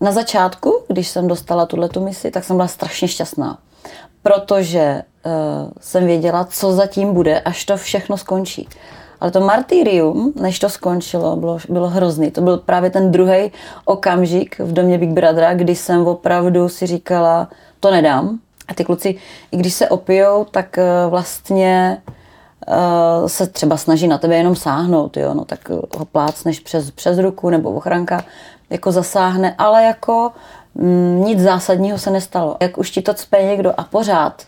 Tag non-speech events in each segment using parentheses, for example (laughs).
Na začátku, když jsem dostala tuhle misi, tak jsem byla strašně šťastná, protože uh, jsem věděla, co zatím bude, až to všechno skončí. Ale to martyrium, než to skončilo, bylo, bylo hrozný. To byl právě ten druhý okamžik v domě Big Brothera, kdy jsem opravdu si říkala, to nedám. A ty kluci, i když se opijou, tak uh, vlastně uh, se třeba snaží na tebe jenom sáhnout, jo? No, tak ho plácneš přes, přes ruku nebo ochranka jako zasáhne, ale jako mm, nic zásadního se nestalo. Jak už ti to cpe někdo a pořád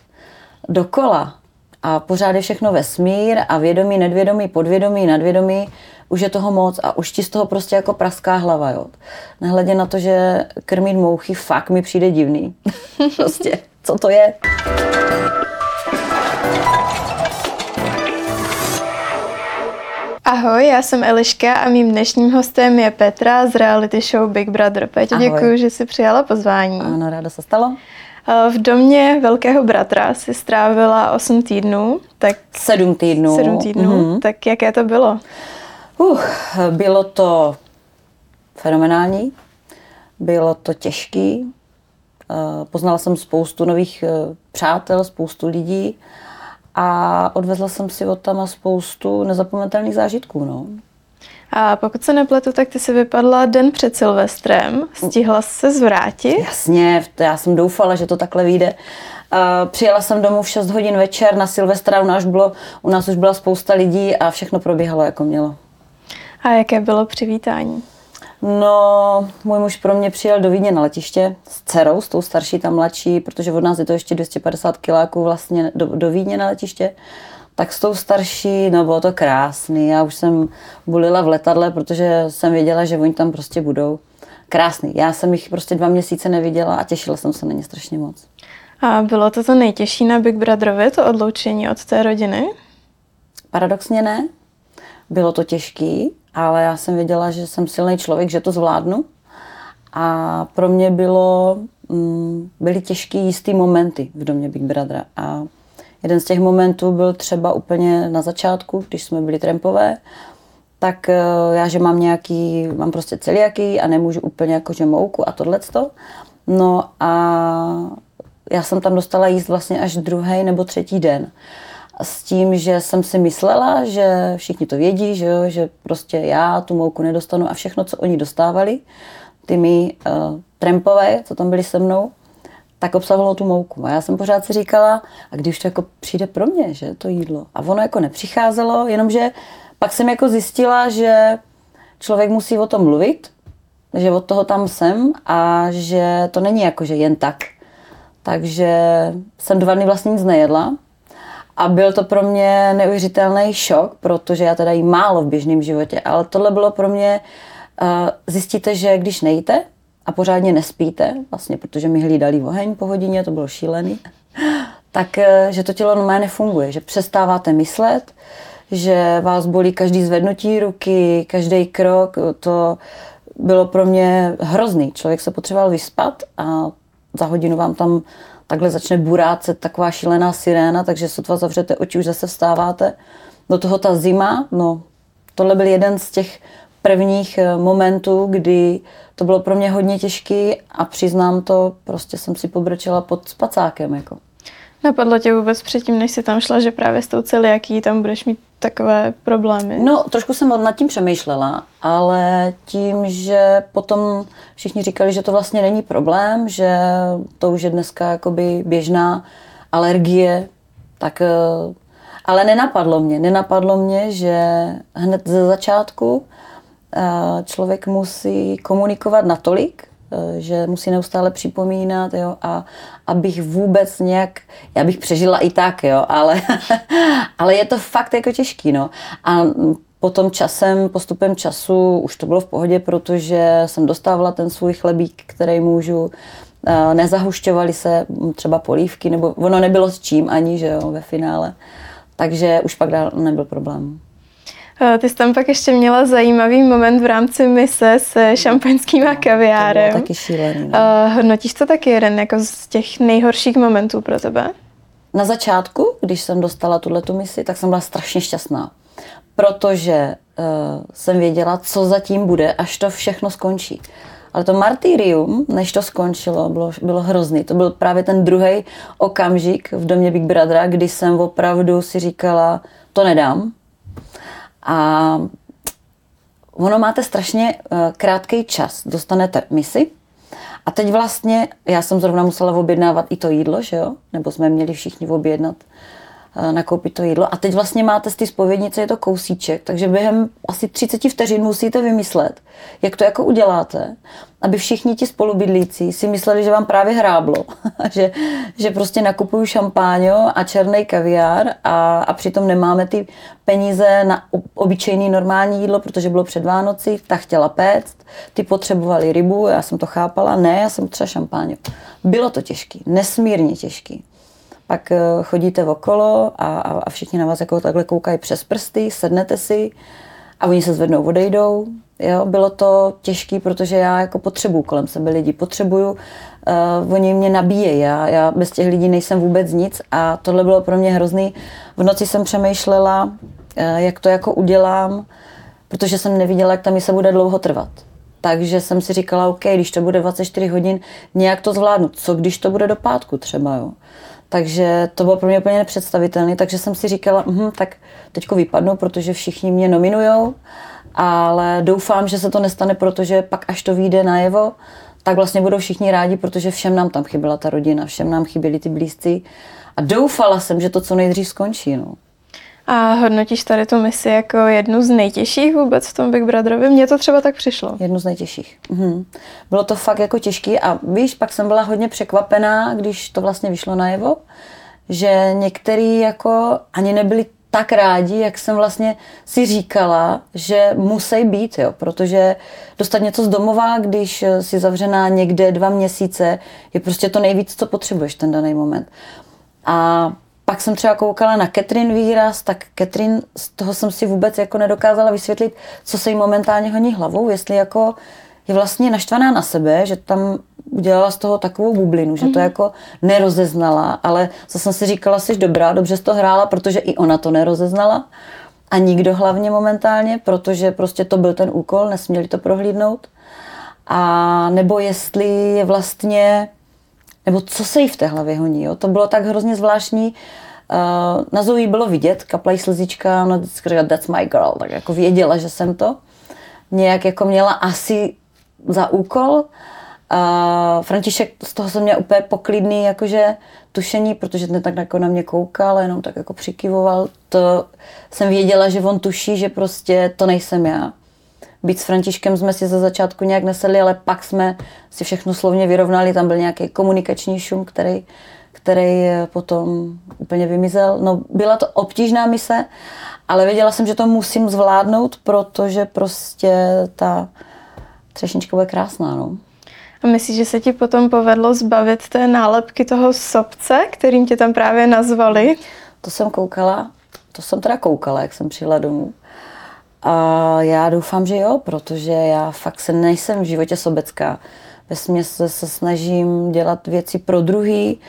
dokola a pořád je všechno vesmír a vědomí, nedvědomí, podvědomí, nadvědomí, už je toho moc a už ti z toho prostě jako praská hlava, jo. Nehledě na to, že krmit mouchy fakt mi přijde divný. (laughs) prostě, co to je? Ahoj, já jsem Eliška a mým dnešním hostem je Petra z reality show Big Brother. Peťo, děkuji, že jsi přijala pozvání. Ano, ráda se stalo. V domě velkého bratra si strávila 8 týdnů. Tak 7 týdnů. 7 týdnů. Mm-hmm. Tak jaké to bylo? Uh, bylo to fenomenální, bylo to těžký. Poznala jsem spoustu nových eh, přátel, spoustu lidí a odvezla jsem si od tam spoustu nezapomenutelných zážitků. No. A pokud se nepletu, tak ty si vypadla den před Silvestrem. Stihla se zvrátit? Jasně, já jsem doufala, že to takhle vyjde. Přijela jsem domů v 6 hodin večer na Silvestra, u nás, bylo, u nás už byla spousta lidí a všechno probíhalo jako mělo. A jaké bylo přivítání? No, můj muž pro mě přijel do Vídně na letiště s dcerou, s tou starší, tam mladší, protože od nás je to ještě 250 kiláků vlastně do, do Vídně na letiště. Tak s tou starší, no bylo to krásný. Já už jsem bulila v letadle, protože jsem věděla, že oni tam prostě budou. Krásný. Já jsem jich prostě dva měsíce neviděla a těšila jsem se na ně strašně moc. A bylo to to nejtěžší na Big Brotherovi, to odloučení od té rodiny? Paradoxně ne. Bylo to těžký, ale já jsem věděla, že jsem silný člověk, že to zvládnu. A pro mě bylo, mm, byly těžké jistý momenty v domě Big Brothera. A jeden z těch momentů byl třeba úplně na začátku, když jsme byli trampové, tak eh, já, že mám nějaký, mám prostě celiaký a nemůžu úplně jakože mouku a tohleto. No a já jsem tam dostala jíst vlastně až druhý nebo třetí den s tím, že jsem si myslela, že všichni to vědí, že, jo, že prostě já tu mouku nedostanu a všechno, co oni dostávali, ty mi uh, trampové, co tam byli se mnou, tak obsahovalo tu mouku. A já jsem pořád si říkala, a když to jako přijde pro mě, že to jídlo. A ono jako nepřicházelo, jenomže pak jsem jako zjistila, že člověk musí o tom mluvit, že od toho tam jsem a že to není jako, že jen tak. Takže jsem dva dny vlastně nic nejedla, a byl to pro mě neuvěřitelný šok, protože já teda jí málo v běžném životě, ale tohle bylo pro mě, uh, zjistíte, že když nejíte a pořádně nespíte, vlastně protože mi hlídali oheň po hodině, to bylo šílený, tak uh, že to tělo normálně nefunguje, že přestáváte myslet, že vás bolí každý zvednutí ruky, každý krok, to bylo pro mě hrozný. Člověk se potřeboval vyspat a za hodinu vám tam takhle začne burácet taková šílená siréna, takže sotva zavřete oči, už zase vstáváte. Do toho ta zima, no tohle byl jeden z těch prvních eh, momentů, kdy to bylo pro mě hodně těžký a přiznám to, prostě jsem si pobrčela pod spacákem. Jako. Napadlo tě vůbec předtím, než jsi tam šla, že právě s tou celiaký tam budeš mít takové problémy? No, trošku jsem nad tím přemýšlela, ale tím, že potom všichni říkali, že to vlastně není problém, že to už je dneska jakoby běžná alergie, tak eh, ale nenapadlo mě, nenapadlo mě, že hned ze začátku eh, člověk musí komunikovat natolik, že musí neustále připomínat, jo, a abych vůbec nějak, já bych přežila i tak, jo, ale, (laughs) ale je to fakt jako těžký, no. A potom časem, postupem času už to bylo v pohodě, protože jsem dostávala ten svůj chlebík, který můžu, eh, nezahušťovaly se třeba polívky, nebo ono nebylo s čím ani, že jo, ve finále. Takže už pak dál nebyl problém. Eh, ty jsi tam pak ještě měla zajímavý moment v rámci mise se šampaňským a kaviárem. To taky šílený. No. Uh, hodnotíš to taky jeden jako z těch nejhorších momentů pro tebe? Na začátku, když jsem dostala tuhle misi, tak jsem byla strašně šťastná, protože uh, jsem věděla, co zatím bude, až to všechno skončí. Ale to martyrium, než to skončilo, bylo, bylo hrozný. To byl právě ten druhý okamžik v domě Big Brothera, kdy jsem opravdu si říkala, to nedám. A ono máte strašně eh, krátký čas. Dostanete misi a teď vlastně, já jsem zrovna musela objednávat i to jídlo, že jo? Nebo jsme měli všichni objednat nakoupit to jídlo. A teď vlastně máte z té spovědnice, je to kousíček, takže během asi 30 vteřin musíte vymyslet, jak to jako uděláte, aby všichni ti spolubydlící si mysleli, že vám právě hráblo, (laughs) že, že prostě nakupuju šampáňo a černý kaviár a, a přitom nemáme ty peníze na obyčejný normální jídlo, protože bylo před Vánoci, ta chtěla péct, ty potřebovali rybu, já jsem to chápala, ne, já jsem třeba šampáňo. Bylo to těžký, nesmírně těžký pak eh, chodíte okolo a, a všichni na vás jako takhle koukají přes prsty, sednete si a oni se zvednou, odejdou. Jo, bylo to těžké, protože já jako potřebuju kolem sebe lidi, potřebuju, uh, oni mě nabíjejí, já, já bez těch lidí nejsem vůbec nic a tohle bylo pro mě hrozný. V noci jsem přemýšlela, uh, jak to jako udělám, protože jsem neviděla, jak tam se bude dlouho trvat. Takže jsem si říkala, OK, když to bude 24 hodin, nějak to zvládnu. Co když to bude do pátku třeba, jo? Takže to bylo pro mě úplně nepředstavitelné, takže jsem si říkala, hm, tak teďko vypadnu, protože všichni mě nominujou, ale doufám, že se to nestane, protože pak až to vyjde najevo, tak vlastně budou všichni rádi, protože všem nám tam chyběla ta rodina, všem nám chyběli ty blízci a doufala jsem, že to co nejdřív skončí. No. A hodnotíš tady tu misi jako jednu z nejtěžších vůbec v tom Big Brotherovi? Mně to třeba tak přišlo. Jednu z nejtěžších. Mhm. Bylo to fakt jako těžký a víš, pak jsem byla hodně překvapená, když to vlastně vyšlo najevo, že některý jako ani nebyli tak rádi, jak jsem vlastně si říkala, že musí být, jo, protože dostat něco z domova, když si zavřená někde dva měsíce, je prostě to nejvíc, co potřebuješ ten daný moment. A pak jsem třeba koukala na Catherine výraz, tak Catherine, z toho jsem si vůbec jako nedokázala vysvětlit, co se jí momentálně honí hlavou, jestli jako je vlastně naštvaná na sebe, že tam udělala z toho takovou bublinu, že to mm-hmm. jako nerozeznala, ale co jsem si říkala, jsi dobrá, dobře jsi to hrála, protože i ona to nerozeznala a nikdo hlavně momentálně, protože prostě to byl ten úkol, nesměli to prohlídnout. A nebo jestli je vlastně nebo co se jí v té hlavě honí. Jo? To bylo tak hrozně zvláštní. Uh, na Zoe bylo vidět, kaplají slzička, ona vždycky říkala, that's my girl, tak jako věděla, že jsem to. Nějak jako měla asi za úkol. Uh, František z toho jsem měla úplně poklidný jakože tušení, protože ten tak jako na mě koukal, jenom tak jako přikyvoval. To jsem věděla, že on tuší, že prostě to nejsem já. Být s Františkem jsme si za začátku nějak nesedli, ale pak jsme si všechno slovně vyrovnali. Tam byl nějaký komunikační šum, který, který potom úplně vymizel. No, byla to obtížná mise, ale věděla jsem, že to musím zvládnout, protože prostě ta třešnička bude krásná. No. A myslíš, že se ti potom povedlo zbavit té nálepky toho sobce, kterým tě tam právě nazvali? To jsem koukala, to jsem teda koukala, jak jsem přijela domů. A já doufám, že jo, protože já fakt se nejsem v životě sobecká. Ve se, se snažím dělat věci pro druhý,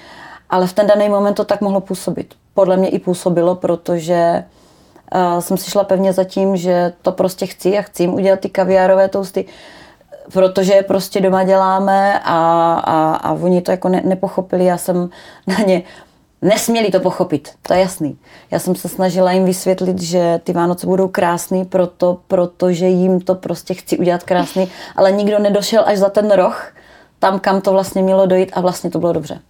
ale v ten daný moment to tak mohlo působit. Podle mě i působilo, protože uh, jsem si šla pevně za tím, že to prostě chci a chci jim udělat ty kaviárové tousty, protože je prostě doma děláme a, a, a oni to jako ne, nepochopili. Já jsem na ně Nesměli to pochopit, to je jasný. Já jsem se snažila jim vysvětlit, že ty Vánoce budou krásný, proto, protože jim to prostě chci udělat krásný, ale nikdo nedošel až za ten roh, tam, kam to vlastně mělo dojít a vlastně to bylo dobře.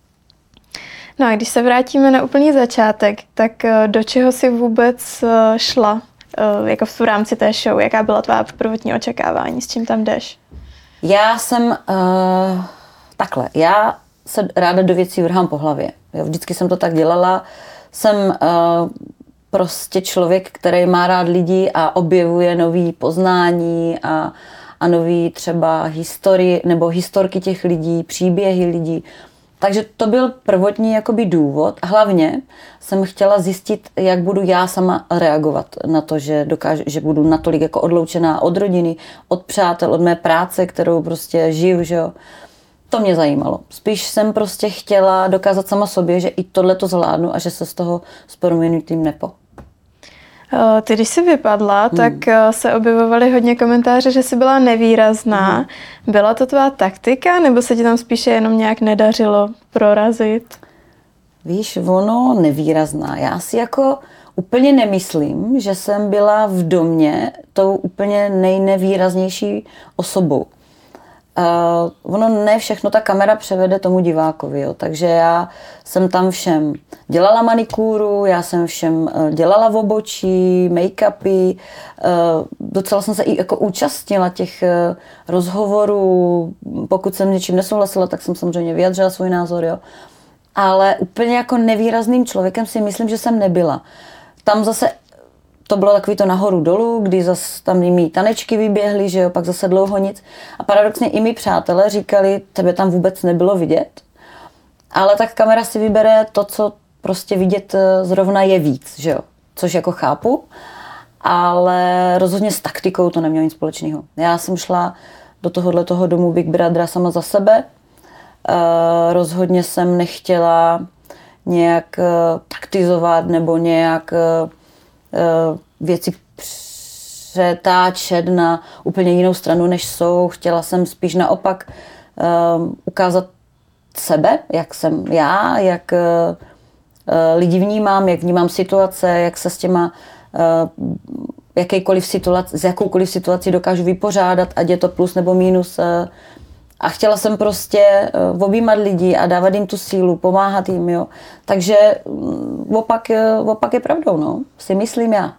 No a když se vrátíme na úplný začátek, tak eh, do čeho si vůbec eh, šla eh, jako v rámci té show? Jaká byla tvá prvotní očekávání? S čím tam jdeš? Já jsem uh, takhle. Já se ráda do věcí vrhám po hlavě. Jo, vždycky jsem to tak dělala. Jsem uh, prostě člověk, který má rád lidi a objevuje nový poznání a, a nový třeba historii nebo historky těch lidí, příběhy lidí. Takže to byl prvotní jakoby důvod. Hlavně jsem chtěla zjistit, jak budu já sama reagovat na to, že, dokážu, že budu natolik jako odloučená od rodiny, od přátel, od mé práce, kterou prostě žiju, že jo. To mě zajímalo. Spíš jsem prostě chtěla dokázat sama sobě, že i tohle to zvládnu a že se z toho s proměnutým nepo. Eh, ty, když jsi vypadla, hmm. tak eh, se objevovaly hodně komentáře, že jsi byla nevýrazná. Hmm. Byla to tvá taktika, nebo se ti tam spíše jenom nějak nedařilo prorazit? Víš, ono nevýrazná. Já si jako úplně nemyslím, že jsem byla v domě tou úplně nejnevýraznější osobou. Uh, ono ne všechno ta kamera převede tomu divákovi, jo. takže já jsem tam všem dělala manikúru, já jsem všem uh, dělala v obočí, make-upy, uh, docela jsem se i jako účastnila těch uh, rozhovorů, pokud jsem něčím nesouhlasila, tak jsem samozřejmě vyjadřila svůj názor, jo. ale úplně jako nevýrazným člověkem si myslím, že jsem nebyla. Tam zase to bylo takový to nahoru dolů, kdy zase tam mý tanečky vyběhly, že jo, pak zase dlouho nic. A paradoxně i mi přátelé říkali, tebe tam vůbec nebylo vidět. Ale tak kamera si vybere to, co prostě vidět eh, zrovna je víc, že jo. Což jako chápu, ale rozhodně s taktikou to nemělo nic společného. Já jsem šla do tohohle toho domu Big Brothera sama za sebe. Uh, rozhodně jsem nechtěla nějak uh, taktizovat nebo nějak Eh, věci přetáčet na úplně jinou stranu, než jsou. Chtěla jsem spíš naopak um, ukázat sebe, jak jsem já, jak uh, lidi vnímám, jak vnímám situace, jak se s těma jakýkoliv situaci, s jakoukoliv situací dokážu vypořádat, ať je to plus nebo minus. A chtěla jsem prostě uh, objímat lidi a dávat jim tu sílu, pomáhat jim, jo. Takže um, opak, uh, opak je pravdou, no. Si myslím já.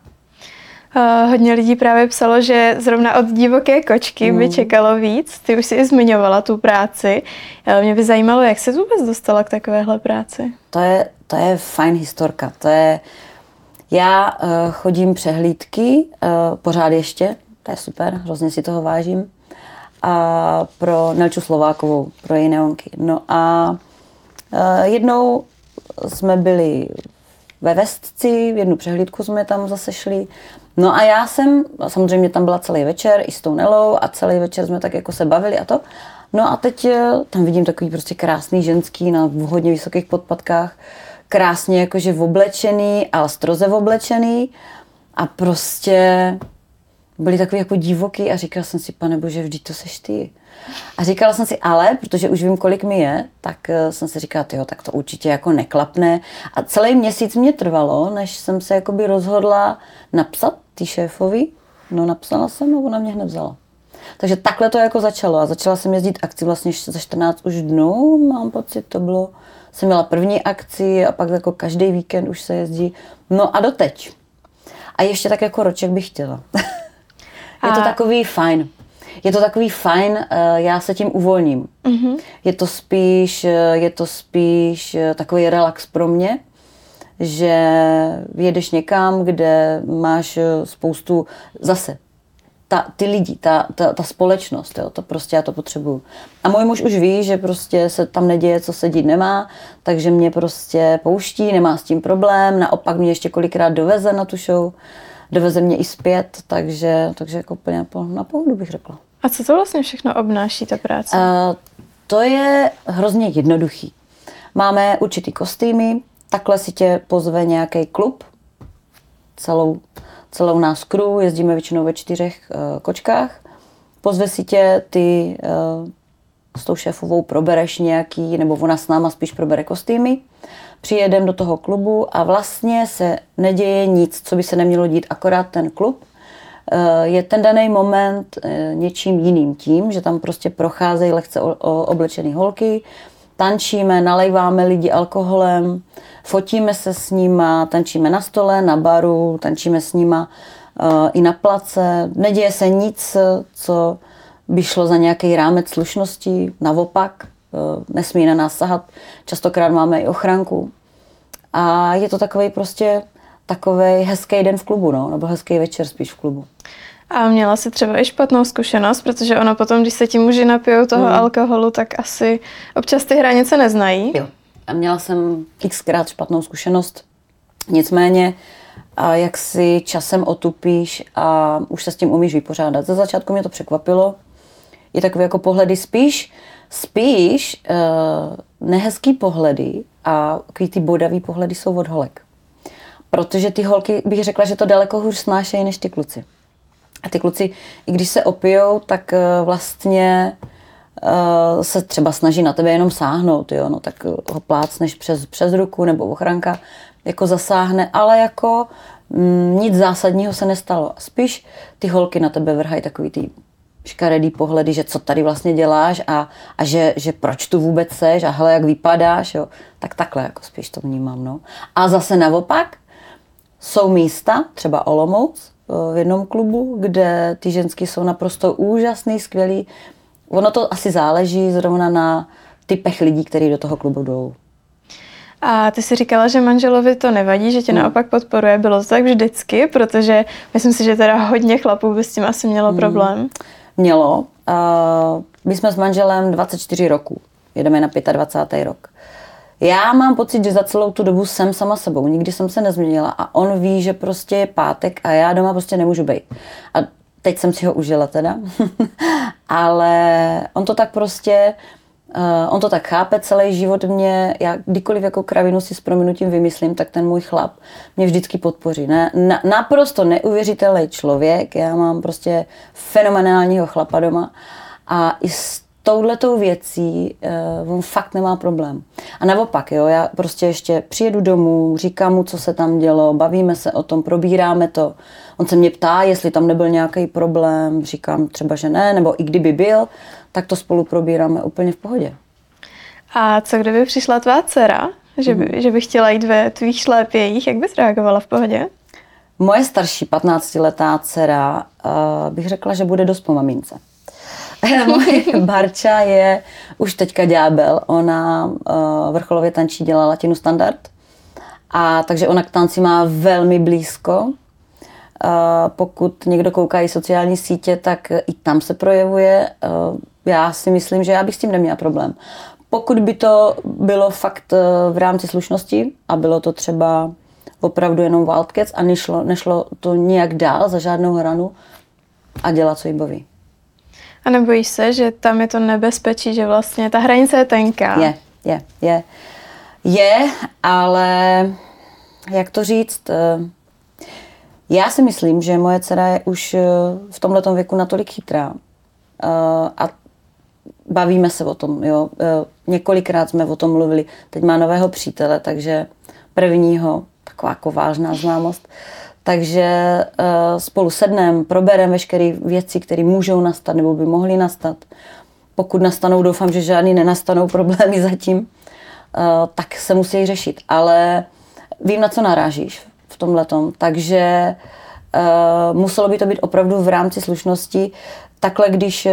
Uh, hodně lidí právě psalo, že zrovna od divoké kočky mm. by čekalo víc. Ty už si i zmiňovala tu práci. Mě by zajímalo, jak se vůbec dostala k takovéhle práci. To je, to je fajn historka. To je, já uh, chodím přehlídky, uh, pořád ještě, to je super, hrozně si toho vážím a pro Nelču Slovákovou, pro její neonky. No a uh, jednou jsme byli ve Vestci, v jednu přehlídku jsme tam zase šli. No a já jsem, samozřejmě tam byla celý večer i s tou Nelou a celý večer jsme tak jako se bavili a to. No a teď eh, tam vidím takový prostě krásný ženský na hodně vysokých podpatkách, krásně jakože oblečený, ale stroze oblečený a prostě byli takový jako divoký a říkala jsem si, pane bože, vždyť to seš ty. A říkala jsem si, ale, protože už vím, kolik mi je, tak eh, jsem si říkala, jo, tak to určitě jako neklapne. A celý měsíc mě trvalo, než jsem se jakoby rozhodla napsat ty šéfovi. No napsala jsem a ona mě hned vzala. Takže takhle to jako začalo a začala jsem jezdit akci vlastně za 14 už dnů, mám pocit, to bylo, jsem měla první akci a pak jako každý víkend už se jezdí. No a doteď. A ještě tak jako roček bych chtěla. (laughs) Je to takový fajn. Je to takový fajn, eh, já se tím uvolním. Mm-hmm. Je to spíš, eh, je to spíš eh, takový relax pro mě, že jedeš někam, kde máš spoustu, zase, ta, ty lidi, ta, ta, ta společnost, jo, to prostě já to potřebuju. A můj muž už ví, že prostě se tam neděje, co se dít nemá, takže mě prostě pouští, nemá s tím problém, naopak mě ještě kolikrát doveze na tu show doveze mě i zpět, takže, takže jako úplně na pohodu bych řekla. A co to vlastně všechno obnáší ta práce? Uh, to je hrozně jednoduchý. Máme určitý kostýmy, takhle si tě pozve nějaký klub, celou, celou nás crew, jezdíme většinou ve čtyřech uh, kočkách, pozve si tě, ty uh, s tou šéfovou probereš nějaký, nebo ona s náma spíš probere kostýmy přijedem do toho klubu a vlastně se neděje nic, co by se nemělo dít, akorát ten klub eh, je ten daný moment eh, něčím jiným tím, že tam prostě procházejí lehce oblečené holky, tančíme, nalejváme lidi alkoholem, fotíme se s nima, tančíme na stole, na baru, tančíme s nima eh, i na place. Neděje se nic, co by šlo za nějaký rámec slušnosti, naopak. Eh, nesmí na nás sahat. Častokrát máme i ochranku. A je to takový prostě takový hezký den v klubu, no, nebo hezký večer spíš v klubu. A měla si třeba i špatnou zkušenost, protože ono potom, když se ti muži napijou toho hmm. alkoholu, tak asi občas ty hranice neznají. Jo. A měla jsem xkrát špatnou zkušenost. Nicméně, a jak si časem otupíš a už se s tím umíš vypořádat. Ze začátku mě to překvapilo. Je takové jako pohledy spíš Spíš uh, nehezký pohledy a takový ty bodavý pohledy jsou od holek. protože ty holky bych řekla, že to daleko hůř snášejí než ty kluci. A ty kluci, i když se opijou, tak eh, vlastně uh, se třeba snaží na tebe jenom sáhnout, jo, no tak ho plácneš přes, přes ruku nebo ochranka jako zasáhne, ale jako mm, nic zásadního se nestalo. Spíš ty holky na tebe vrhají takový ty škaredý pohledy, že co tady vlastně děláš a, a že, že proč tu vůbec seš a hele, jak vypadáš, jo. Tak takhle jako spíš to vnímám, no. A zase naopak jsou místa, třeba Olomouc, v jednom klubu, kde ty ženský jsou naprosto úžasný, skvělý. Ono to asi záleží zrovna na typech lidí, kteří do toho klubu jdou. A ty si říkala, že manželovi to nevadí, že tě hmm. naopak podporuje. Bylo to tak vždycky, protože myslím si, že teda hodně chlapů by s tím asi mělo hmm. Mělo. My jsme s manželem 24 roku. Jedeme na 25. rok. Já mám pocit, že za celou tu dobu jsem sama sebou. Nikdy jsem se nezměnila a on ví, že prostě je pátek a já doma prostě nemůžu být. A teď jsem si ho užila teda. (laughs) Ale on to tak prostě, uh, on to tak chápe celý život mě. Já kdykoliv jako kravinu si s prominutím vymyslím, tak ten můj chlap mě vždycky podpoří. Ne, na, naprosto neuvěřitelný člověk. Já mám prostě fenomenálního chlapa doma. A i s touhletou věcí uh, on fakt nemá problém. A naopak, jo, já prostě ještě přijedu domů, říkám mu, co se tam dělo, bavíme se o tom, probíráme to. On se mě ptá, jestli tam nebyl nějaký problém, říkám třeba, že ne, nebo i kdyby byl, tak to spolu probíráme úplně v pohodě. A co kdyby přišla tvá dcera, že by, mm. že by chtěla jít ve tvých šlépějích, jak bys reagovala v pohodě? Moje starší 15-letá dcera uh, bych řekla, že bude dost po mamince. (laughs) Moje Barča je už teďka ďábel. Ona uh, vrcholově tančí, dělá latinu standard. A takže ona k tanci má velmi blízko. Uh, pokud někdo kouká i sociální sítě, tak i tam se projevuje. Uh, já si myslím, že já bych s tím neměla problém. Pokud by to bylo fakt v rámci slušnosti a bylo to třeba opravdu jenom Wildcats a nešlo, nešlo to nijak dál za žádnou hranu a dělat, co jí baví. A nebojíš se, že tam je to nebezpečí, že vlastně ta hranice je tenká? Je, je, je. Je, ale jak to říct, eh, já si myslím, že moje dcera je už eh, v tomhle věku natolik chytrá eh, a bavíme se o tom, jo. Několikrát jsme o tom mluvili. Teď má nového přítele, takže prvního, taková jako vážná známost. Takže uh, spolu sedneme, probereme veškeré věci, které můžou nastat nebo by mohly nastat. Pokud nastanou, doufám, že žádný nenastanou (laughs) problémy zatím, uh, tak se musí řešit. Ale vím, na co narážíš v tomhle. Takže uh, muselo by to být opravdu v rámci slušnosti. Takhle, když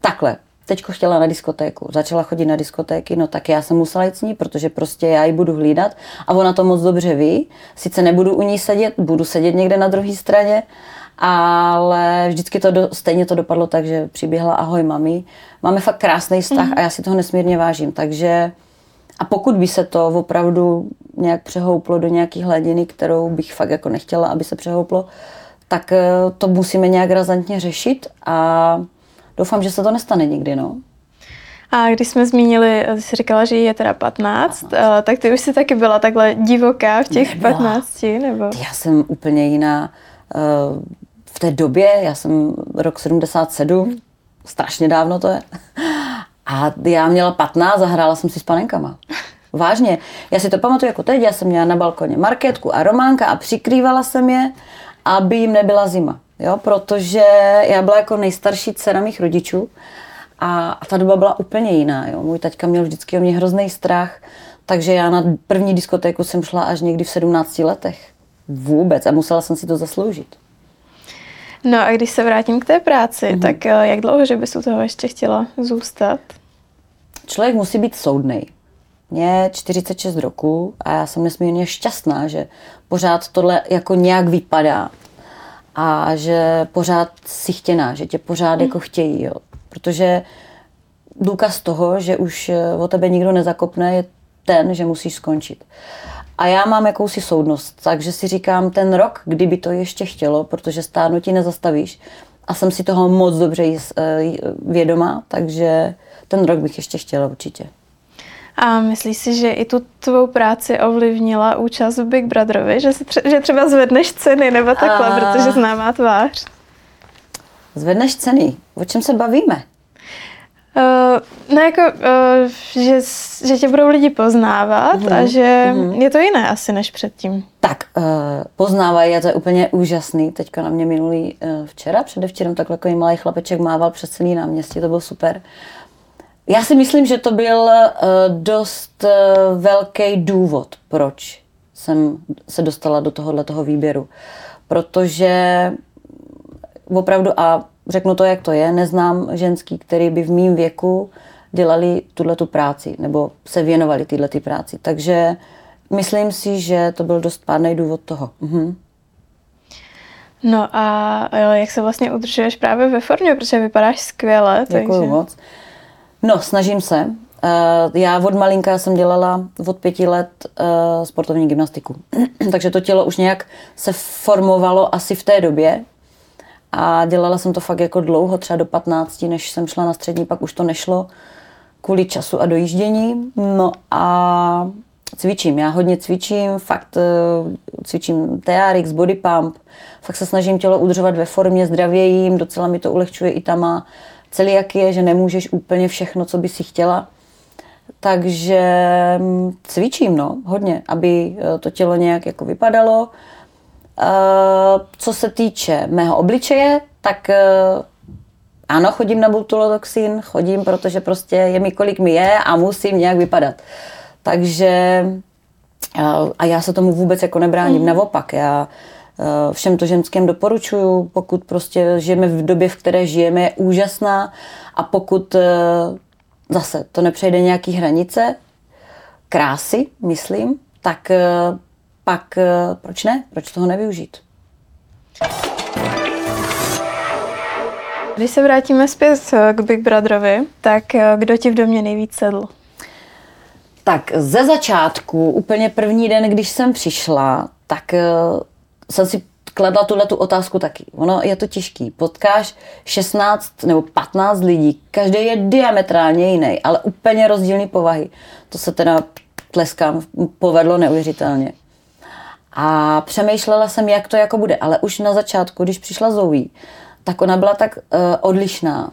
takhle, teďko chtěla na diskotéku, začala chodit na diskotéky, no tak já jsem musela jít s ní, protože prostě já ji budu hlídat a ona to moc dobře ví. Sice nebudu u ní sedět, budu sedět někde na druhé straně, ale vždycky to do, stejně to dopadlo tak, že přiběhla ahoj mami. Máme fakt krásný vztah mm. a já si toho nesmírně vážím, takže a pokud by se to opravdu nějak přehouplo do nějaký hladiny, kterou bych fakt jako nechtěla, aby se přehouplo, tak eh, to musíme nějak razantně řešit a doufám, že se to nestane nikdy, no. A když jsme zmínili, ty jsi říkala, že je teda 15, 15. Uh, tak ty už jsi taky byla takhle divoká v těch Nebyla. 15, nebo? Já jsem úplně jiná. Uh, v té době, já jsem rok 77, strašně dávno to je, a já měla 15 a hrála jsem si s panenkama. Vážně. Já si to pamatuju jako teď, já jsem měla na balkoně marketku a románka a přikrývala jsem je, aby jim nebyla zima jo, protože já byla jako nejstarší dcera mých rodičů a, a ta doba byla úplně jiná. Jo. Můj taťka měl vždycky o mě hrozný strach, takže já na první diskotéku jsem šla až někdy v 17 letech. Vůbec a musela jsem si to zasloužit. No a když se vrátím k té práci, mm-hmm. tak eh, jak dlouho, že bys u toho ještě chtěla zůstat? Člověk musí být soudný. Mě 46 roku a já jsem nesmírně šťastná, že pořád tohle jako nějak vypadá a že pořád si chtěná, že tě pořád mm. jako chtějí, jo. Protože důkaz toho, že už eh, o tebe nikdo nezakopne, je ten, že musíš skončit. A já mám jakousi soudnost, takže si říkám ten rok, kdyby to ještě chtělo, protože stárnutí nezastavíš. A jsem si toho moc dobře eh, vědomá, takže ten rok bych ještě chtěla určitě. A myslíš si, že i tu tvou práci ovlivnila účast v Big Brotherovi? Že, si tře- že třeba zvedneš ceny nebo takhle, A- protože známá tvář? Zvedneš ceny. O čem se bavíme? Uh, no jako, uh, že, že tě budou lidi poznávat Mhm, a že je to jiné asi než předtím. Tak, uh, poznávají a to je úplně úžasný. Teďka na mě minulý uh, včera, předevčerem takhle takový malý chlapeček mával přes celý náměstí, to bylo super. Já si myslím, že to byl uh, dost uh, velký důvod, proč jsem se dostala do tohohle toho výběru. Protože opravdu, a řeknu to, jak to je, neznám ženský, který by v mým věku dělali tuhle tu práci, nebo se věnovali tyhle ty práci. Takže myslím si, že to byl dost pádný důvod toho. Mhm. No a jak se vlastně udržuješ právě ve formě, protože vypadáš skvěle. Děkuji takže... moc. No, snažím se. Eh, Já od malinka jsem dělala od pěti let eh, sportovní gymnastiku. (clears throat) Takže to tělo už nějak se formovalo asi v té době. A dělala jsem to fakt jako dlouho, třeba do 15, než jsem šla na střední, pak už to nešlo kvůli času a dojíždění. No a cvičím, já hodně cvičím, fakt eh, cvičím TRX, body pump, fakt se snažím tělo udržovat ve formě, zdravě jím, docela mi to ulehčuje i tam je, že nemůžeš úplně všechno, co by si chtěla. Takže mm, cvičím, no, hodně, aby eh, to tělo nějak jako vypadalo. Eh, Co se týče mého obličeje, tak eh, ano, chodím na botulotoxin, chodím, protože prostě je mi, kolik mi je a musím nějak vypadat. Takže a- já se tomu vůbec jako nebráním, mm. naopak, já všem to ženským doporučuju, pokud prostě žijeme v době, v které žijeme, je úžasná a pokud eh, zase to nepřejde nějaký hranice, krásy, myslím, tak eh, pak eh, proč ne? Proč toho nevyužít? Když se vrátíme zpět eh, k Big Brotherovi, tak eh, kdo ti v domě nejvíc sedl? Tak ze začátku, úplně první den, když jsem přišla, tak jsem si kladla tuhle tu otázku taky. Ono je to těžký. Potkáš 16 nebo 15 lidí, každý je diametrálně jiný, ale úplně rozdílné povahy. To se teda tleskám, povedlo neuvěřitelně. A přemýšlela jsem, jak to jako bude, ale už na začátku, když přišla Zoe, tak ona byla tak uh, odlišná.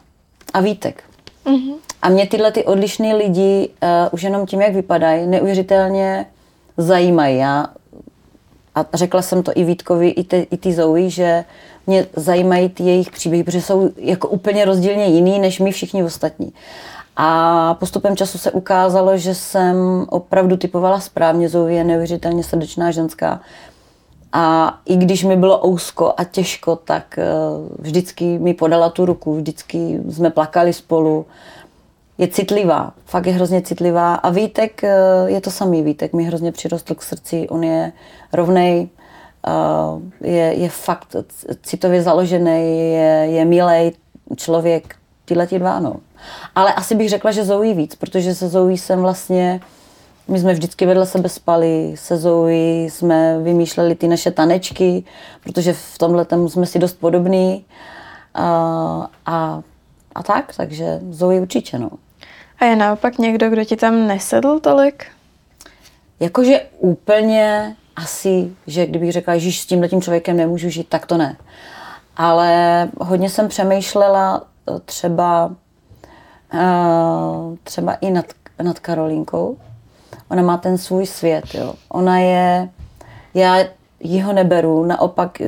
A Vítek. Mm-hmm. A mě tyhle ty odlišné lidi uh, už jenom tím, jak vypadají, neuvěřitelně zajímají. Já, a řekla jsem to i Vítkovi, i, te, i ty Zoe, že mě zajímají ty jejich příběhy, protože jsou jako úplně rozdílně jiný, než my všichni ostatní. A postupem času se ukázalo, že jsem opravdu typovala správně. Zoe je neuvěřitelně srdečná ženská. A i když mi bylo ousko a těžko, tak eh, vždycky mi podala tu ruku, vždycky jsme plakali spolu. Je citlivá, fakt je hrozně citlivá. A Vítek eh, je to samý Vítek, mi hrozně přirostl k srdci. On je rovnej, eh, je, je fakt citově založený, je, je milej člověk, tyhle ti dva, no. Ale asi bych řekla, že Zoe víc, protože se Zoe jsem vlastně my jsme vždycky vedle sebe spali, se Zoe jsme vymýšleli ty naše tanečky, protože v tomhle jsme si dost podobní. A, a, a tak, takže Zoe určitě, no. A je naopak někdo, kdo ti tam nesedl tolik? Jakože úplně asi, že kdybych řekla, že s tímhle tím člověkem nemůžu žít, tak to ne. Ale hodně jsem přemýšlela eh, třeba, eh, třeba i nad, nad Karolínkou. Ona má ten svůj svět, jo. Ona je, já ji ho neberu, naopak eh,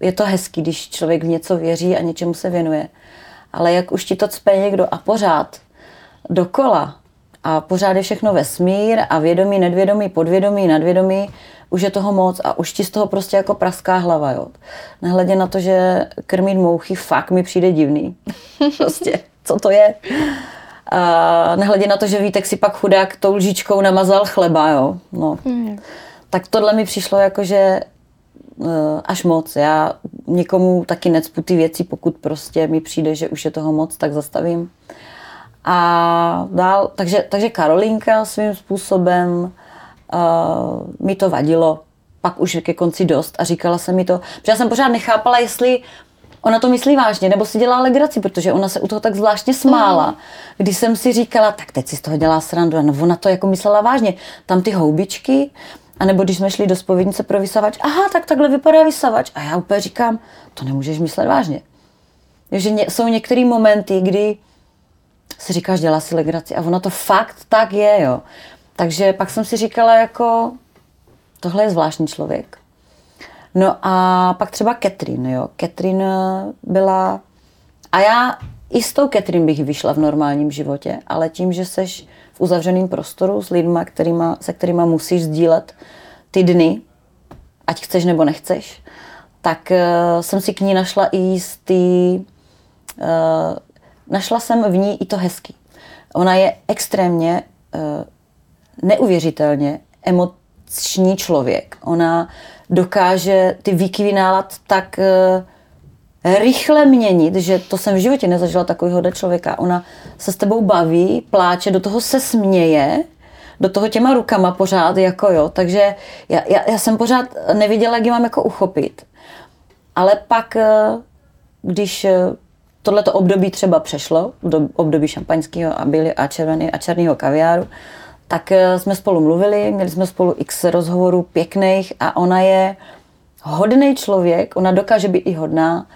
je to hezký, když člověk v něco věří a něčemu se věnuje. Ale jak už ti to cpe někdo a pořád dokola a pořád je všechno vesmír a vědomí, nedvědomí, podvědomí, nadvědomí, už je toho moc a už ti z toho prostě jako praská hlava, jo. Nehledě na to, že krmit mouchy fakt mi přijde divný. (laughs) prostě, co to je? A nehledě na to, že Vítek si pak chudák tou lžičkou namazal chleba, jo. No. Mm. Tak tohle mi přišlo jako, že eh, až moc. Já někomu taky necpu ty věci, pokud prostě mi přijde, že už je toho moc, tak zastavím. A dál, takže, takže Karolinka svým způsobem uh, mi to vadilo, pak už ke konci dost a říkala jsem mi to, protože já jsem pořád nechápala, jestli ona to myslí vážně, nebo si dělá legraci, protože ona se u toho tak zvláštně smála. Mm. Když jsem si říkala, tak teď si z toho dělá srandu, no ona to jako myslela vážně. Tam ty houbičky, a nebo když jsme šli do spovědnice pro vysavač, aha, tak takhle vypadá vysavač. A já úplně říkám, to nemůžeš myslet vážně. Že ně, jsou některé momenty, kdy si říkáš, dělá si legraci a ono to fakt tak je, jo. Takže pak jsem si říkala, jako, tohle je zvláštní člověk. No a pak třeba Catherine, jo. Catherine byla, a já i s tou Catherine bych vyšla v normálním životě, ale tím, že seš v uzavřeném prostoru s lidmi, kterýma, se kterými musíš sdílet ty dny, ať chceš nebo nechceš, tak uh, jsem si k ní našla i jistý, uh, našla jsem v ní i to hezký. Ona je extrémně, uh, neuvěřitelně emoční člověk. Ona dokáže ty výkyvy nálad tak uh, rychle měnit, že to jsem v životě nezažila takového člověka. Ona se s tebou baví, pláče, do toho se směje, do toho těma rukama pořád, jako jo. Takže já, já, já jsem pořád neviděla, jak ji mám jako uchopit. Ale pak, eh, když eh, tohleto období třeba přešlo, do období šampaňského a, byli, a, červený, a černého kaviáru, tak eh, jsme spolu mluvili, měli jsme spolu x rozhovorů pěkných a ona je hodný člověk, ona dokáže být i hodná,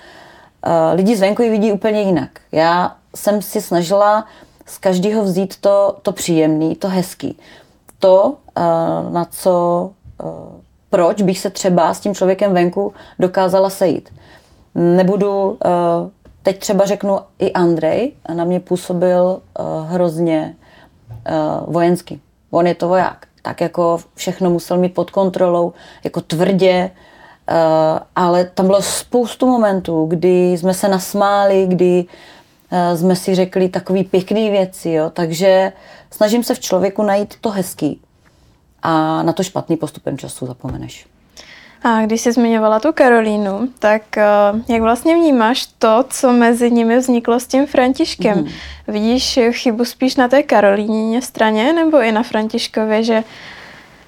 lidi zvenku ji vidí úplně jinak. Já jsem si snažila z každého vzít to, to příjemný, to hezký. To, na co, proč bych se třeba s tím člověkem venku dokázala sejít. Nebudu, teď třeba řeknu i Andrej, na mě působil hrozně vojensky. On je to voják. Tak jako všechno musel mít pod kontrolou, jako tvrdě, Eh, ale tam bylo spoustu momentů, kdy jsme se nasmáli, kdy eh, jsme si řekli takové pěkné věci, jo? takže snažím se v člověku najít to hezký a na to špatný postupem času zapomeneš. A když jsi zmiňovala tu Karolínu, tak eh, jak vlastně vnímáš to, co mezi nimi vzniklo s tím Františkem? Mm. Vidíš chybu spíš na té Karolíně straně nebo i na Františkově, že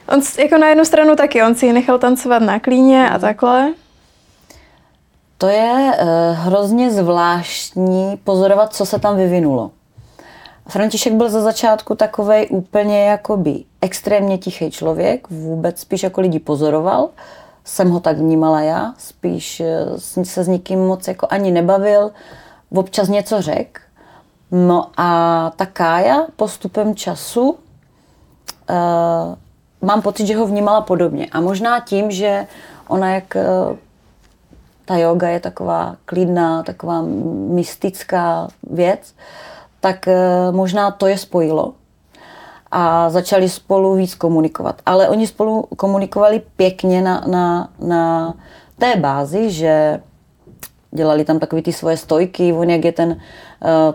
On jako na jednu stranu taky, on si ji nechal tancovat na klíně a takhle. To je uh, hrozně zvláštní pozorovat, co se tam vyvinulo. František byl za začátku takový úplně jakoby extrémně tichý člověk, vůbec spíš jako lidi pozoroval. Jsem ho tak vnímala já, spíš uh, se s nikým moc jako ani nebavil, občas něco řek. No a ta Kája postupem času uh, mám pocit, že ho vnímala podobně. A možná tím, že ona jak eh, ta yoga je taková klidná, taková mystická věc, tak eh, možná to je spojilo. A začali spolu víc komunikovat. Ale oni spolu komunikovali pěkně na, na, na té bázi, že dělali tam takový ty svoje stojky, on jak je ten uh,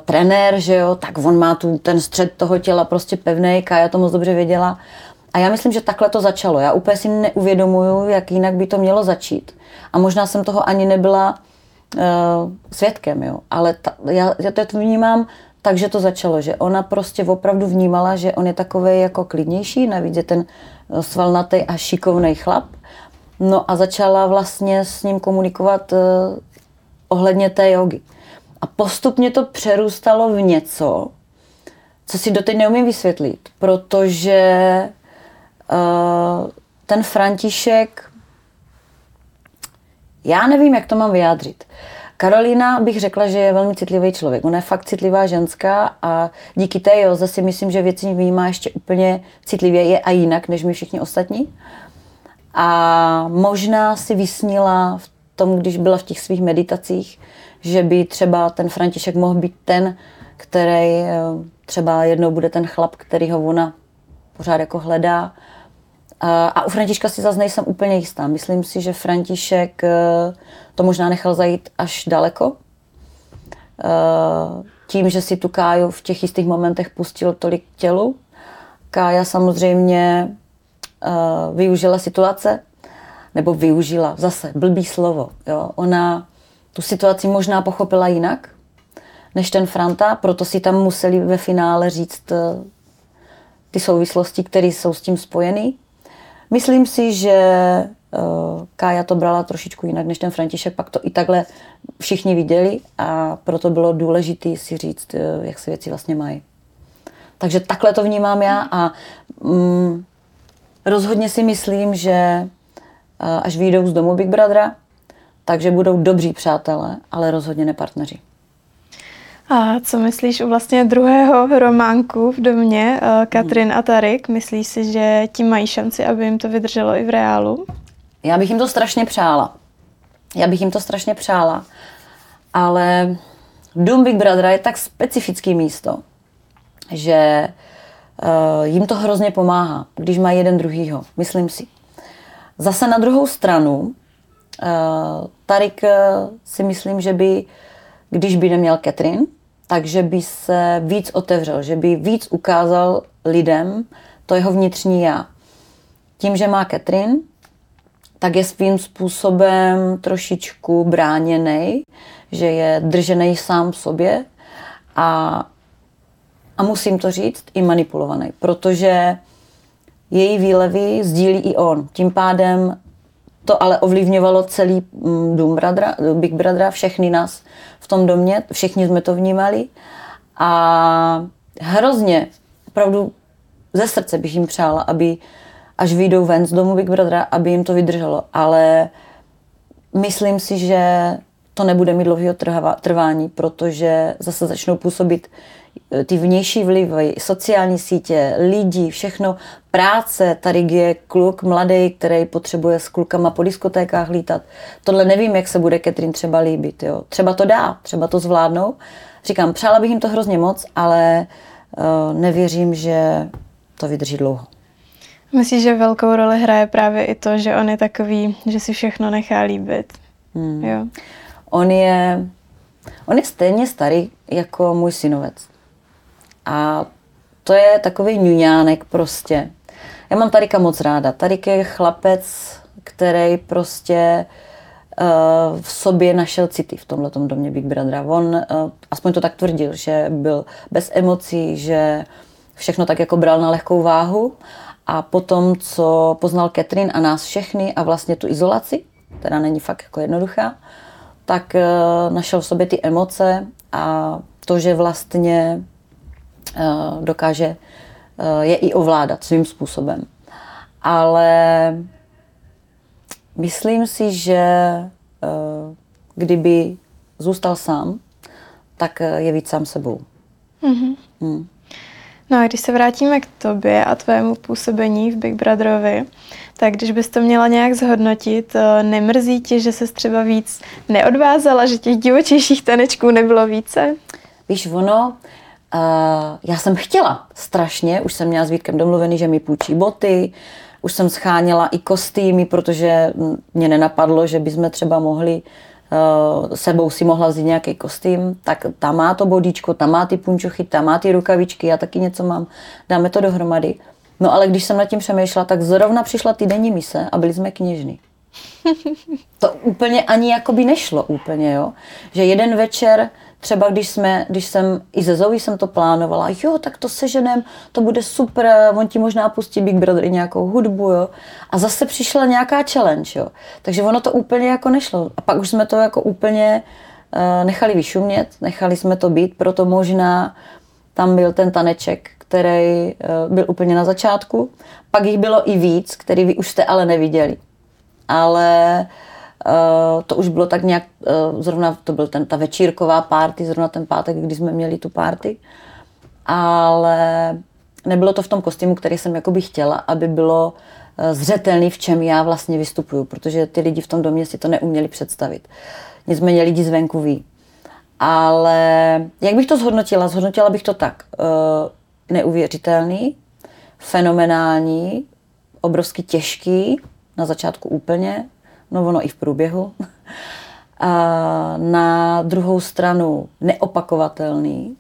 trenér, že jo, tak on má tu ten střed toho těla prostě pevný, Kája to moc dobře věděla a já myslím, že takhle to začalo. Já úplně si neuvědomuju, jak jinak by to mělo začít. A možná jsem toho ani nebyla uh, svědkem, jo. Ale ta, já, já to vnímám tak, že to začalo, že ona prostě opravdu vnímala, že on je takový jako klidnější, navíc je ten eh, svalnatý a šikovný chlap. No a začala vlastně s ním komunikovat uh, ohledně té jogy. A postupně to přerůstalo v něco, co si doteď neumím vysvětlit, protože Eh, ten František, já nevím, jak to mám vyjádřit. Karolina bych řekla, že je velmi citlivý člověk. Ona je fakt citlivá ženská a díky té Joze si myslím, že věci vnímá ještě úplně citlivě je a jinak, než my všichni ostatní. A možná si vysnila v tom, když byla v těch svých meditacích, že by třeba ten František mohl být ten, který eh, třeba jednou bude ten chlap, který ho ona pořád jako hledá a u Františka si zase nejsem úplně jistá. Myslím si, že František eh, to možná nechal zajít až daleko. Eh, tím, že si tu Káju v těch jistých momentech pustil tolik tělu. Kája samozřejmě eh, využila situace, nebo využila, zase blbý slovo. Jo. Ona tu situaci možná pochopila jinak, než ten Franta, proto si tam museli ve finále říct ty souvislosti, které jsou s tím spojený. Myslím si, že Kája to brala trošičku jinak než ten František, pak to i takhle všichni viděli a proto bylo důležité si říct, eh, jak se věci vlastně mají. Takže takhle to vnímám já a mm, rozhodně si myslím, že eh, až vyjdou z domu Big Brothera, takže budou dobří přátelé, ale rozhodně nepartneři. A co myslíš o vlastně druhého románku v domě, Katrin hmm. a Tarik? Myslíš si, že ti mají šanci, aby jim to vydrželo i v reálu? Já bych jim to strašně přála. Já bych jim to strašně přála. Ale Dům Big Brother je tak specifický místo, že uh, jim to hrozně pomáhá, když mají jeden druhýho, myslím si. Zase na druhou stranu, uh, Tarik uh, si myslím, že by, když by neměl Catherine, takže by se víc otevřel, že by víc ukázal lidem to jeho vnitřní já. Tím, že má Catherine, tak je svým způsobem trošičku bráněný, že je držený sám v sobě a, a musím to říct, i manipulovaný, protože její výlevy sdílí i on. Tím pádem to ale ovlivňovalo celý mm, dům Bradra, Big Brothera, všechny nás v tom domě, všichni jsme to vnímali a hrozně, opravdu ze srdce bych jim přála, aby až vyjdou ven z domu Big Brothera, aby jim to vydrželo. Ale myslím si, že to nebude mít dlouhého trvání, protože zase začnou působit eh, ty vnější vlivy, sociální sítě, lidi, všechno, práce. Tady je kluk mladý, který potřebuje s klukama po diskotékách lítat. Tohle nevím, jak se bude Catherine třeba líbit. Jo. Třeba to dá, třeba to zvládnou. Říkám, přála bych jim to hrozně moc, ale uh, nevěřím, že to vydrží dlouho. Myslíš, že velkou roli hraje právě i to, že on je takový, že si všechno nechá líbit? Hmm. Jo. On je, on je stejně starý jako můj synovec. A to je takový ňuňánek prostě. Já mám Tarika moc ráda. Tarik je chlapec, který prostě uh, v sobě našel city v tomhle domě Big Brothera. On, uh, aspoň to tak tvrdil, že byl bez emocí, že všechno tak jako bral na lehkou váhu a potom, co poznal Catherine a nás všechny a vlastně tu izolaci, která není fakt jako jednoduchá, tak uh, našel v sobě ty emoce a to, že vlastně uh, dokáže uh, je i ovládat svým způsobem. Ale myslím si, že kdyby zůstal sám, tak je víc sám sebou. Mm-hmm. Mm. No a když se vrátíme k tobě a tvému působení v Big Brotherovi, tak když bys to měla nějak zhodnotit, eh, nemrzí ti, že se třeba víc neodvázala, že těch divočejších tanečků nebylo více? Víš, ono, uh, já jsem chtěla strašně, už jsem měla s Vítkem domluvený, že mi půjčí boty, už jsem scháněla i kostýmy, protože mě nenapadlo, že bychom třeba mohli uh, sebou si mohla vzít nějaký kostým, tak tam má to bodíčko, tam má ty punčochy, tam má ty rukavičky, já taky něco mám, dáme to dohromady. No ale když jsem nad tím přemýšlela, tak zrovna přišla týdenní mise a byli jsme kněžny. (laughs) To úplně ani jakoby nešlo úplně, jo. Že jeden večer, třeba když jsme, když jsem, i ze Zoe jsem to plánovala, jo, tak to seženem, to bude super, on ti možná pustí Big Brother i nějakou hudbu, jo. A zase přišla nějaká challenge, jo. Takže ono to úplně jako nešlo. A pak už jsme to jako úplně uh, nechali vyšumět, nechali jsme to být, proto možná tam byl ten taneček, který uh, byl úplně na začátku. Pak jich bylo i víc, který vy už jste ale neviděli. Ale uh, to už bylo tak nějak, uh, zrovna to byl ten, ta večírková party, zrovna ten pátek, kdy jsme měli tu party. Ale nebylo to v tom kostýmu, který jsem jakoby chtěla, aby bylo zřetelný, v čem já vlastně vystupuju, protože ty lidi v tom domě si to neuměli představit. Nicméně lidi zvenku ví. Ale jak bych to zhodnotila? Zhodnotila bych to tak neuvěřitelný, fenomenální, obrovsky těžký, na začátku úplně, no ono i v průběhu. A na druhou stranu neopakovatelný,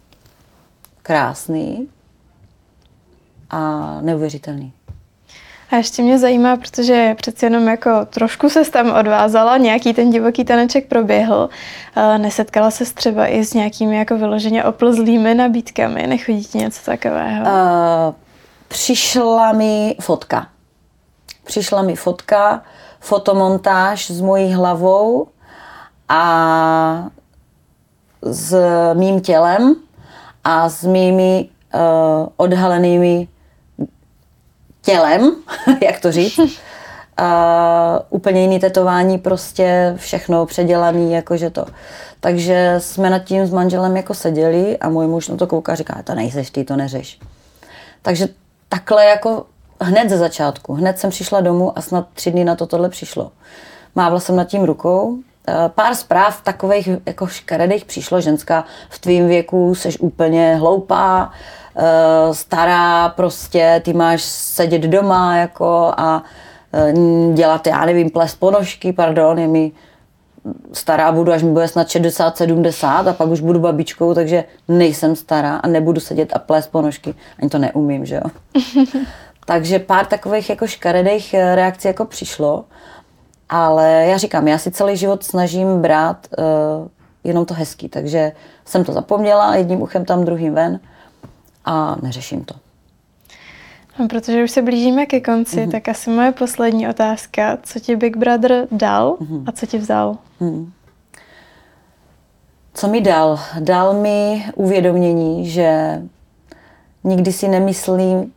krásný a neuvěřitelný. A ještě mě zajímá, protože přeci jenom jako trošku se tam odvázala, nějaký ten divoký taneček proběhl. Nesetkala se třeba i s nějakými jako vyloženě oplzlými nabídkami? Nechodí ti něco takového? Uh, přišla mi fotka. přišla mi fotka, fotomontáž s mojí hlavou a s mým tělem a s mými uh, odhalenými tělem, (laughs) jak to říct. A (laughs) úplně jiný tetování, prostě všechno předělaný, jakože to. Takže jsme nad tím s manželem jako seděli a můj muž na to kouká a říká, to nejseš ty, to neřeš. Takže takhle jako hned ze začátku, hned jsem přišla domů a snad tři dny na to tohle přišlo. Mávla jsem nad tím rukou, Eh, pár zpráv takových jako škaredých přišlo, ženská v tvým věku seš úplně hloupá, eh, stará prostě, ty máš sedět doma jako a eh, dělat, já nevím, ples ponožky, pardon, je mi stará budu, až mi bude snad 60, 70 a pak už budu babičkou, takže nejsem stará a nebudu sedět a plést ponožky. Ani to neumím, že jo. (laughs) takže pár takových jako škaredých reakcí jako přišlo. Ale já říkám, já si celý život snažím brát uh, jenom to hezký, takže jsem to zapomněla, jedním uchem tam, druhým ven a neřeším to. No, protože už se blížíme ke konci, mm-hmm. tak asi moje poslední otázka. Co ti Big Brother dal mm-hmm. a co ti vzal? Mm. Co mi dal? Dal mi uvědomění, že nikdy si nemyslím,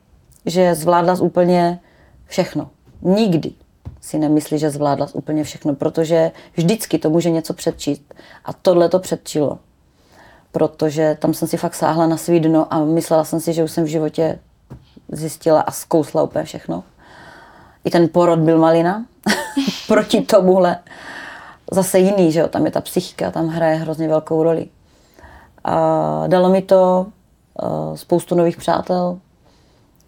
že zvládla úplně všechno. Nikdy si nemyslí, že zvládla úplně všechno, protože vždycky to může něco předčít. A tohle to předčilo. Protože tam jsem si fakt sáhla na svý dno a myslela jsem si, že už jsem v životě zjistila a zkousla úplně všechno. I ten porod byl malina (laughs) proti tomuhle. Zase jiný, že jo, tam je ta psychika, tam hraje hrozně velkou roli. A dalo mi to uh, spoustu nových přátel,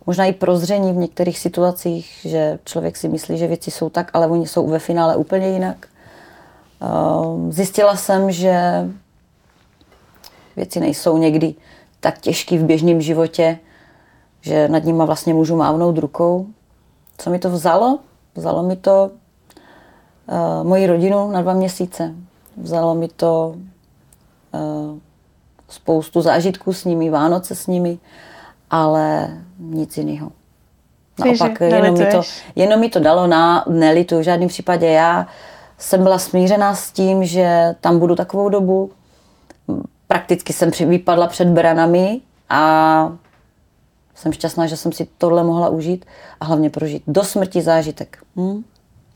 možná i prozření v některých situacích, že člověk si myslí, že věci jsou tak, ale oni jsou ve finále úplně jinak. Ehm, zjistila jsem, že věci nejsou někdy tak těžké v běžném životě, že nad nima vlastně můžu mávnout rukou. Co mi to vzalo? Vzalo mi to uh, moji rodinu na dva měsíce. Vzalo mi to uh, spoustu zážitků s nimi, Vánoce s nimi ale nic jiného. Naopak, no, jenom mi, to, jenom mi to dalo na nelitu. V žádném případě já jsem byla smířená s tím, že tam budu takovou dobu. Prakticky jsem vypadla před branami a jsem šťastná, že jsem si tohle mohla užít a hlavně prožít do smrti zážitek. Hm?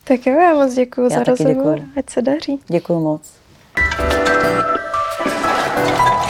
Tak jo, já moc děkuji za rozhovor. Ať se daří. Děkuji moc. thank you